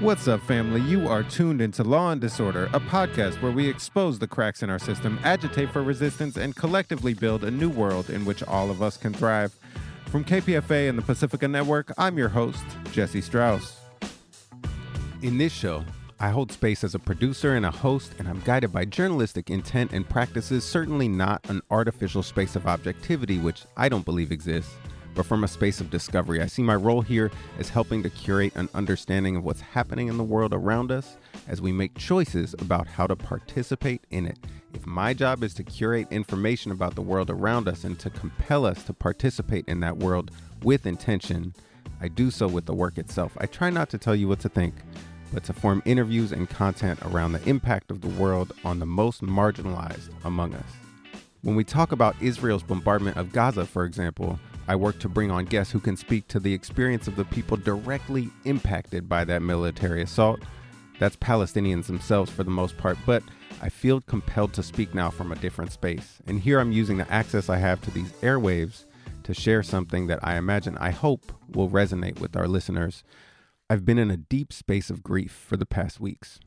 What's up, family? You are tuned into Law and Disorder, a podcast where we expose the cracks in our system, agitate for resistance, and collectively build a new world in which all of us can thrive. From KPFA and the Pacifica Network, I'm your host, Jesse Strauss. In this show, I hold space as a producer and a host, and I'm guided by journalistic intent and practices, certainly not an artificial space of objectivity, which I don't believe exists but from a space of discovery. I see my role here as helping to curate an understanding of what's happening in the world around us as we make choices about how to participate in it. If my job is to curate information about the world around us and to compel us to participate in that world with intention, I do so with the work itself. I try not to tell you what to think, but to form interviews and content around the impact of the world on the most marginalized among us. When we talk about Israel's bombardment of Gaza, for example, I work to bring on guests who can speak to the experience of the people directly impacted by that military assault. That's Palestinians themselves for the most part, but I feel compelled to speak now from a different space. And here I'm using the access I have to these airwaves to share something that I imagine, I hope, will resonate with our listeners. I've been in a deep space of grief for the past weeks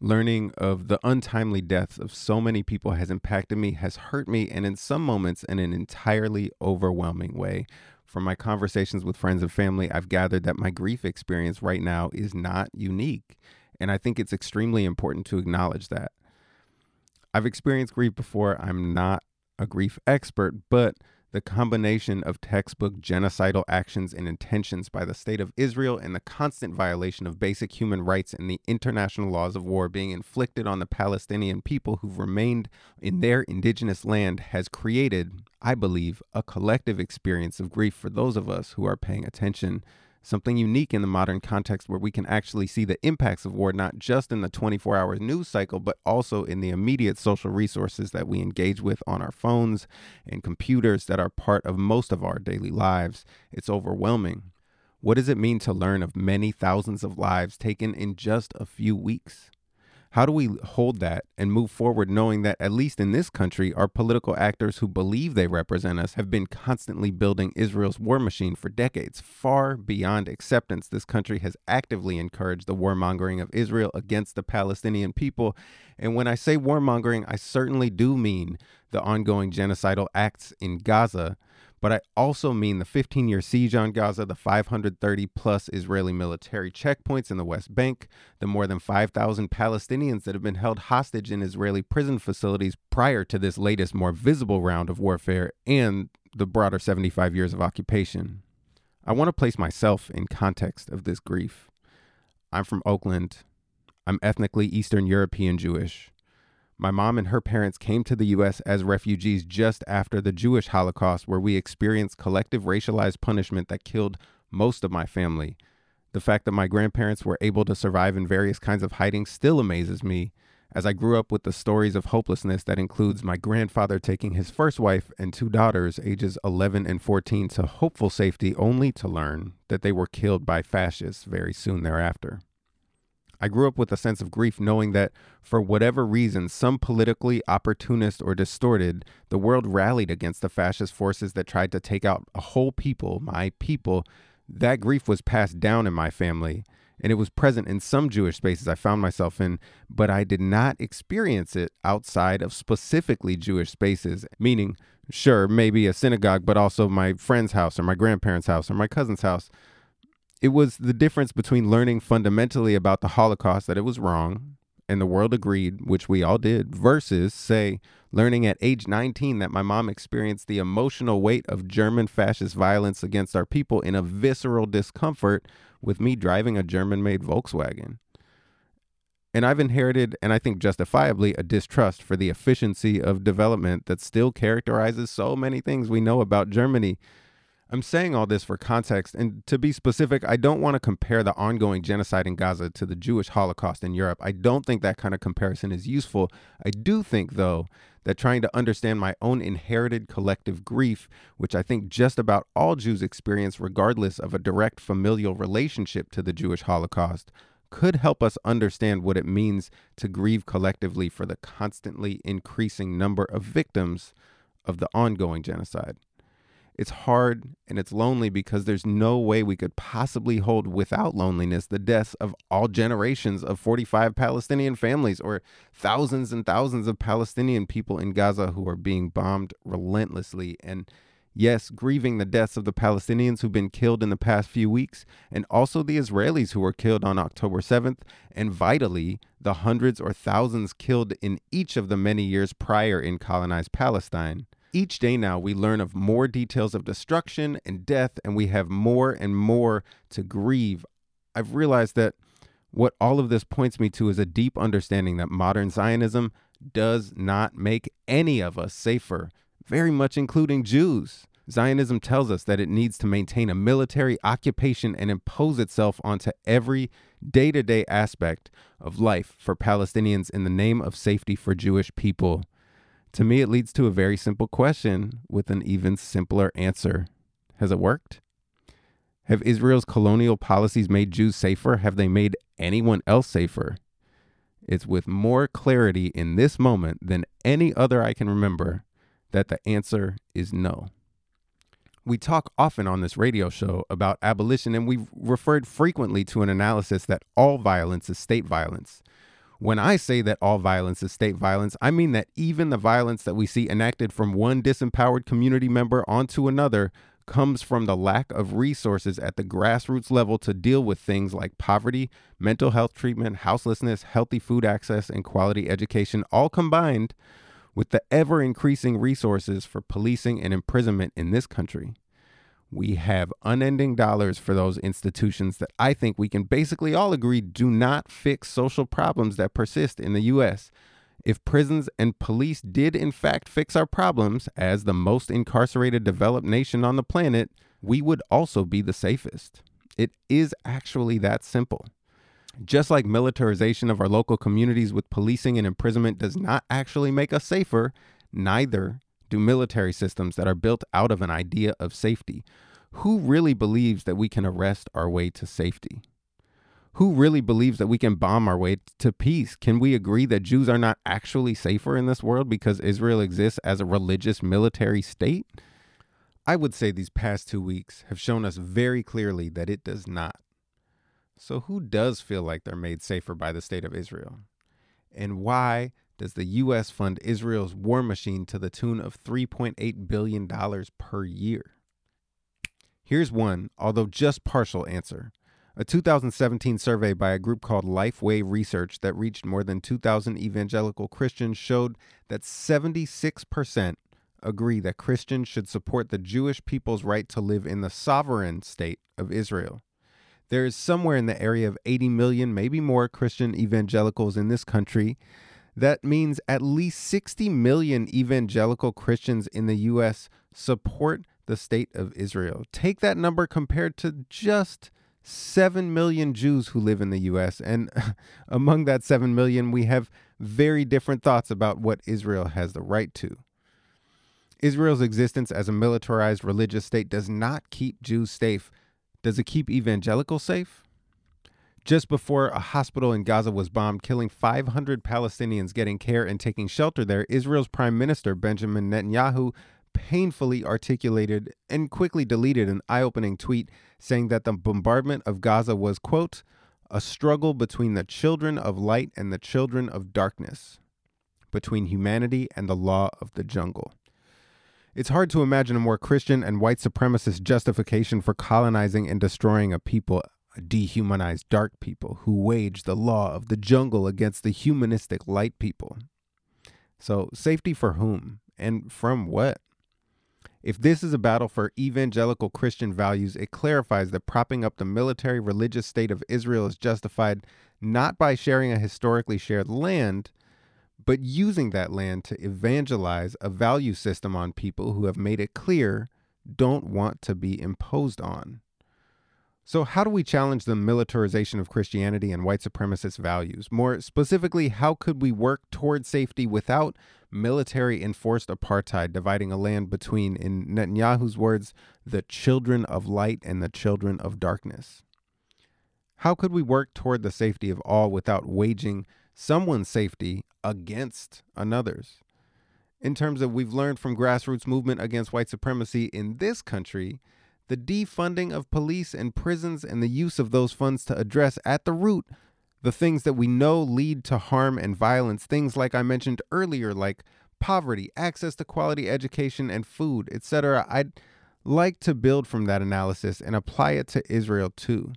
learning of the untimely deaths of so many people has impacted me, has hurt me, and in some moments in an entirely overwhelming way. From my conversations with friends and family, I've gathered that my grief experience right now is not unique. And I think it's extremely important to acknowledge that. I've experienced grief before. I'm not a grief expert, but the combination of textbook genocidal actions and intentions by the state of Israel and the constant violation of basic human rights and the international laws of war being inflicted on the Palestinian people who've remained in their indigenous land has created, I believe, a collective experience of grief for those of us who are paying attention something unique in the modern context where we can actually see the impacts of war not just in the 24 hour news cycle, but also in the immediate social resources that we engage with on our phones and computers that are part of most of our daily lives. It's overwhelming. What does it mean to learn of many thousands of lives taken in just a few weeks? How do we hold that and move forward knowing that, at least in this country, our political actors who believe they represent us have been constantly building Israel's war machine for decades? Far beyond acceptance, this country has actively encouraged the warmongering of Israel against the Palestinian people. And when I say warmongering, I certainly do mean the ongoing genocidal acts in Gaza but I also mean the 15 year siege on Gaza, the 530 plus Israeli military checkpoints in the West Bank, the more than 5,000 Palestinians that have been held hostage in Israeli prison facilities prior to this latest, more visible round of warfare, and the broader 75 years of occupation. I want to place myself in context of this grief. I'm from Oakland. I'm ethnically Eastern European Jewish. My mom and her parents came to the U.S. as refugees just after the Jewish Holocaust, where we experienced collective racialized punishment that killed most of my family. The fact that my grandparents were able to survive in various kinds of hiding still amazes me, as I grew up with the stories of hopelessness that includes my grandfather taking his first wife and two daughters, ages 11 and 14, to hopeful safety, only to learn that they were killed by fascists very soon thereafter. I grew up with a sense of grief knowing that for whatever reason, some politically opportunist or distorted, the world rallied against the fascist forces that tried to take out a whole people, my people. That grief was passed down in my family, and it was present in some Jewish spaces I found myself in, but I did not experience it outside of specifically Jewish spaces, meaning, sure, maybe a synagogue, but also my friend's house or my grandparents' house or my cousin's house it was the difference between learning fundamentally about the Holocaust that it was wrong and the world agreed, which we all did, versus, say, learning at age 19 that my mom experienced the emotional weight of German fascist violence against our people in a visceral discomfort with me driving a German made Volkswagen. And I've inherited, and I think justifiably, a distrust for the efficiency of development that still characterizes so many things we know about Germany I'm saying all this for context, and to be specific, I don't want to compare the ongoing genocide in Gaza to the Jewish Holocaust in Europe. I don't think that kind of comparison is useful. I do think, though, that trying to understand my own inherited collective grief, which I think just about all Jews experience regardless of a direct familial relationship to the Jewish Holocaust, could help us understand what it means to grieve collectively for the constantly increasing number of victims of the ongoing genocide. It's hard and it's lonely because there's no way we could possibly hold without loneliness the deaths of all generations of 45 Palestinian families or thousands and thousands of Palestinian people in Gaza who are being bombed relentlessly. And yes, grieving the deaths of the Palestinians who've been killed in the past few weeks, and also the Israelis who were killed on October 7th, and vitally, the hundreds or thousands killed in each of the many years prior in colonized Palestine. Each day now, we learn of more details of destruction and death, and we have more and more to grieve. I've realized that what all of this points me to is a deep understanding that modern Zionism does not make any of us safer, very much including Jews. Zionism tells us that it needs to maintain a military occupation and impose itself onto every day to day aspect of life for Palestinians in the name of safety for Jewish people. To me, it leads to a very simple question with an even simpler answer Has it worked? Have Israel's colonial policies made Jews safer? Have they made anyone else safer? It's with more clarity in this moment than any other I can remember that the answer is no. We talk often on this radio show about abolition, and we've referred frequently to an analysis that all violence is state violence. When I say that all violence is state violence, I mean that even the violence that we see enacted from one disempowered community member onto another comes from the lack of resources at the grassroots level to deal with things like poverty, mental health treatment, houselessness, healthy food access, and quality education, all combined with the ever increasing resources for policing and imprisonment in this country we have unending dollars for those institutions that I think we can basically all agree do not fix social problems that persist in the US. If prisons and police did in fact fix our problems as the most incarcerated developed nation on the planet, we would also be the safest. It is actually that simple. Just like militarization of our local communities with policing and imprisonment does not actually make us safer, neither do military systems that are built out of an idea of safety. Who really believes that we can arrest our way to safety? Who really believes that we can bomb our way to peace? Can we agree that Jews are not actually safer in this world because Israel exists as a religious military state? I would say these past two weeks have shown us very clearly that it does not. So, who does feel like they're made safer by the state of Israel? And why does the U.S. fund Israel's war machine to the tune of $3.8 billion per year? Here's one, although just partial answer. A 2017 survey by a group called Lifeway Research that reached more than 2,000 evangelical Christians showed that 76% agree that Christians should support the Jewish people's right to live in the sovereign state of Israel. There is somewhere in the area of 80 million, maybe more, Christian evangelicals in this country, that means at least 60 million evangelical Christians in the U.S. support the state of Israel. Take that number compared to just 7 million Jews who live in the U.S. And among that 7 million, we have very different thoughts about what Israel has the right to. Israel's existence as a militarized religious state does not keep Jews safe. Does it keep evangelicals safe? Just before a hospital in Gaza was bombed, killing 500 Palestinians getting care and taking shelter there, Israel's Prime Minister Benjamin Netanyahu painfully articulated and quickly deleted an eye opening tweet saying that the bombardment of Gaza was, quote, a struggle between the children of light and the children of darkness, between humanity and the law of the jungle. It's hard to imagine a more Christian and white supremacist justification for colonizing and destroying a people dehumanized dark people who wage the law of the jungle against the humanistic light people. So, safety for whom and from what? If this is a battle for evangelical Christian values, it clarifies that propping up the military religious state of Israel is justified not by sharing a historically shared land, but using that land to evangelize a value system on people who have made it clear don't want to be imposed on. So, how do we challenge the militarization of Christianity and white supremacist values? More specifically, how could we work toward safety without military enforced apartheid dividing a land between, in Netanyahu's words, the children of light and the children of darkness? How could we work toward the safety of all without waging someone's safety against another's? in terms of we've learned from grassroots movement against white supremacy in this country, the defunding of police and prisons and the use of those funds to address at the root the things that we know lead to harm and violence, things like I mentioned earlier, like poverty, access to quality education and food, etc. I'd like to build from that analysis and apply it to Israel too.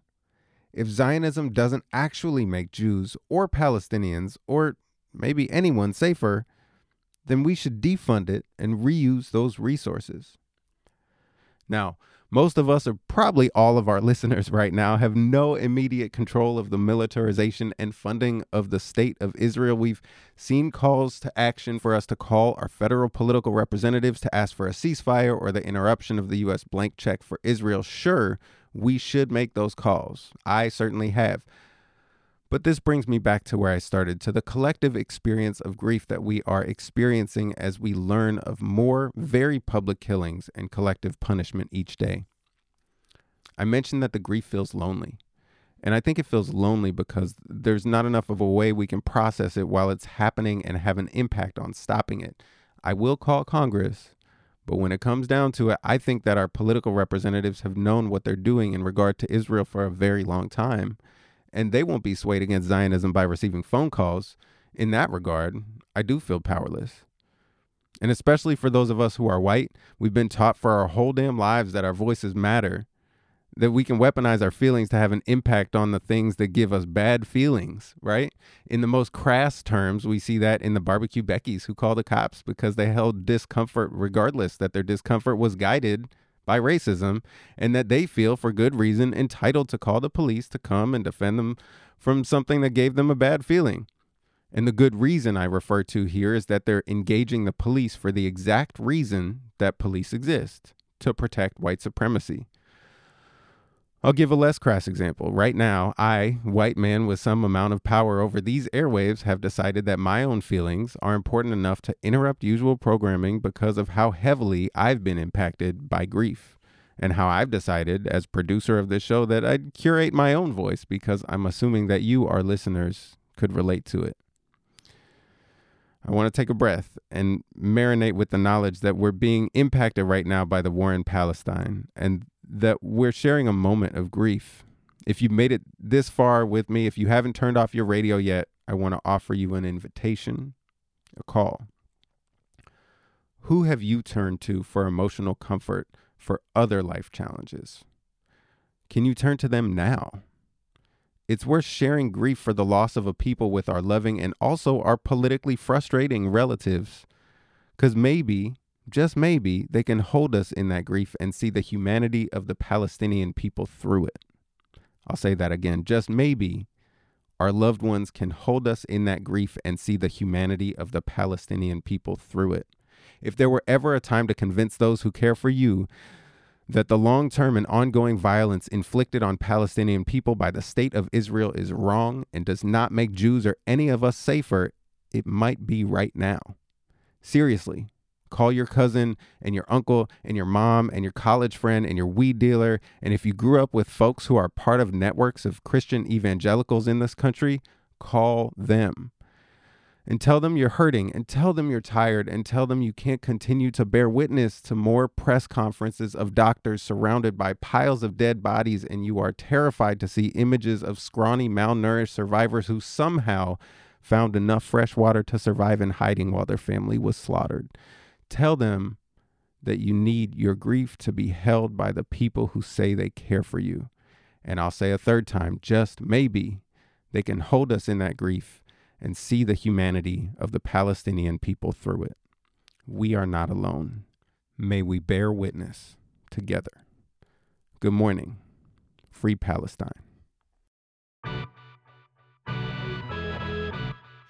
If Zionism doesn't actually make Jews or Palestinians or maybe anyone safer, then we should defund it and reuse those resources. Now, most of us, or probably all of our listeners right now, have no immediate control of the militarization and funding of the state of Israel. We've seen calls to action for us to call our federal political representatives to ask for a ceasefire or the interruption of the U.S. blank check for Israel. Sure, we should make those calls. I certainly have. But this brings me back to where I started to the collective experience of grief that we are experiencing as we learn of more very public killings and collective punishment each day. I mentioned that the grief feels lonely. And I think it feels lonely because there's not enough of a way we can process it while it's happening and have an impact on stopping it. I will call Congress, but when it comes down to it, I think that our political representatives have known what they're doing in regard to Israel for a very long time and they won't be swayed against Zionism by receiving phone calls. In that regard, I do feel powerless. And especially for those of us who are white, we've been taught for our whole damn lives that our voices matter, that we can weaponize our feelings to have an impact on the things that give us bad feelings, right? In the most crass terms, we see that in the barbecue Beckies who call the cops because they held discomfort regardless that their discomfort was guided by racism and that they feel for good reason entitled to call the police to come and defend them from something that gave them a bad feeling. And the good reason I refer to here is that they're engaging the police for the exact reason that police exist to protect white supremacy. I'll give a less crass example. Right now, I, white man with some amount of power over these airwaves, have decided that my own feelings are important enough to interrupt usual programming because of how heavily I've been impacted by grief. And how I've decided, as producer of this show, that I'd curate my own voice because I'm assuming that you, our listeners, could relate to it. I want to take a breath and marinate with the knowledge that we're being impacted right now by the war in Palestine and that we're sharing a moment of grief. If you've made it this far with me, if you haven't turned off your radio yet, I want to offer you an invitation, a call. Who have you turned to for emotional comfort for other life challenges? Can you turn to them now? It's worth sharing grief for the loss of a people with our loving and also our politically frustrating relatives. Because maybe just maybe, they can hold us in that grief and see the humanity of the Palestinian people through it. I'll say that again. Just maybe, our loved ones can hold us in that grief and see the humanity of the Palestinian people through it. If there were ever a time to convince those who care for you that the long term and ongoing violence inflicted on Palestinian people by the state of Israel is wrong and does not make Jews or any of us safer, it might be right now. Seriously, Call your cousin and your uncle and your mom and your college friend and your weed dealer. And if you grew up with folks who are part of networks of Christian evangelicals in this country, call them and tell them you're hurting and tell them you're tired and tell them you can't continue to bear witness to more press conferences of doctors surrounded by piles of dead bodies and you are terrified to see images of scrawny malnourished survivors who somehow found enough fresh water to survive in hiding while their family was slaughtered. Tell them that you need your grief to be held by the people who say they care for you. And I'll say a third time, just maybe they can hold us in that grief and see the humanity of the Palestinian people through it. We are not alone. May we bear witness together. Good morning. Free Palestine.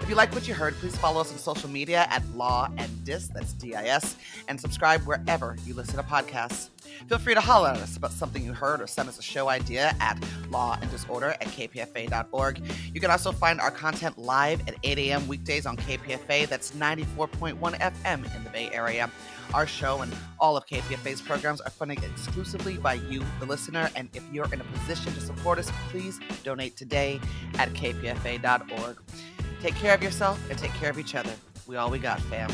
If you like what you heard, please follow us on social media at Law and Dis, that's D I S, and subscribe wherever you listen to podcasts. Feel free to holler at us about something you heard or send us a show idea at law and disorder at kpfa.org. You can also find our content live at 8 a.m. weekdays on KPFA, that's 94.1 FM in the Bay Area. Our show and all of KPFA's programs are funded exclusively by you, the listener. And if you're in a position to support us, please donate today at kpfa.org. Take care of yourself and take care of each other. We all we got, fam.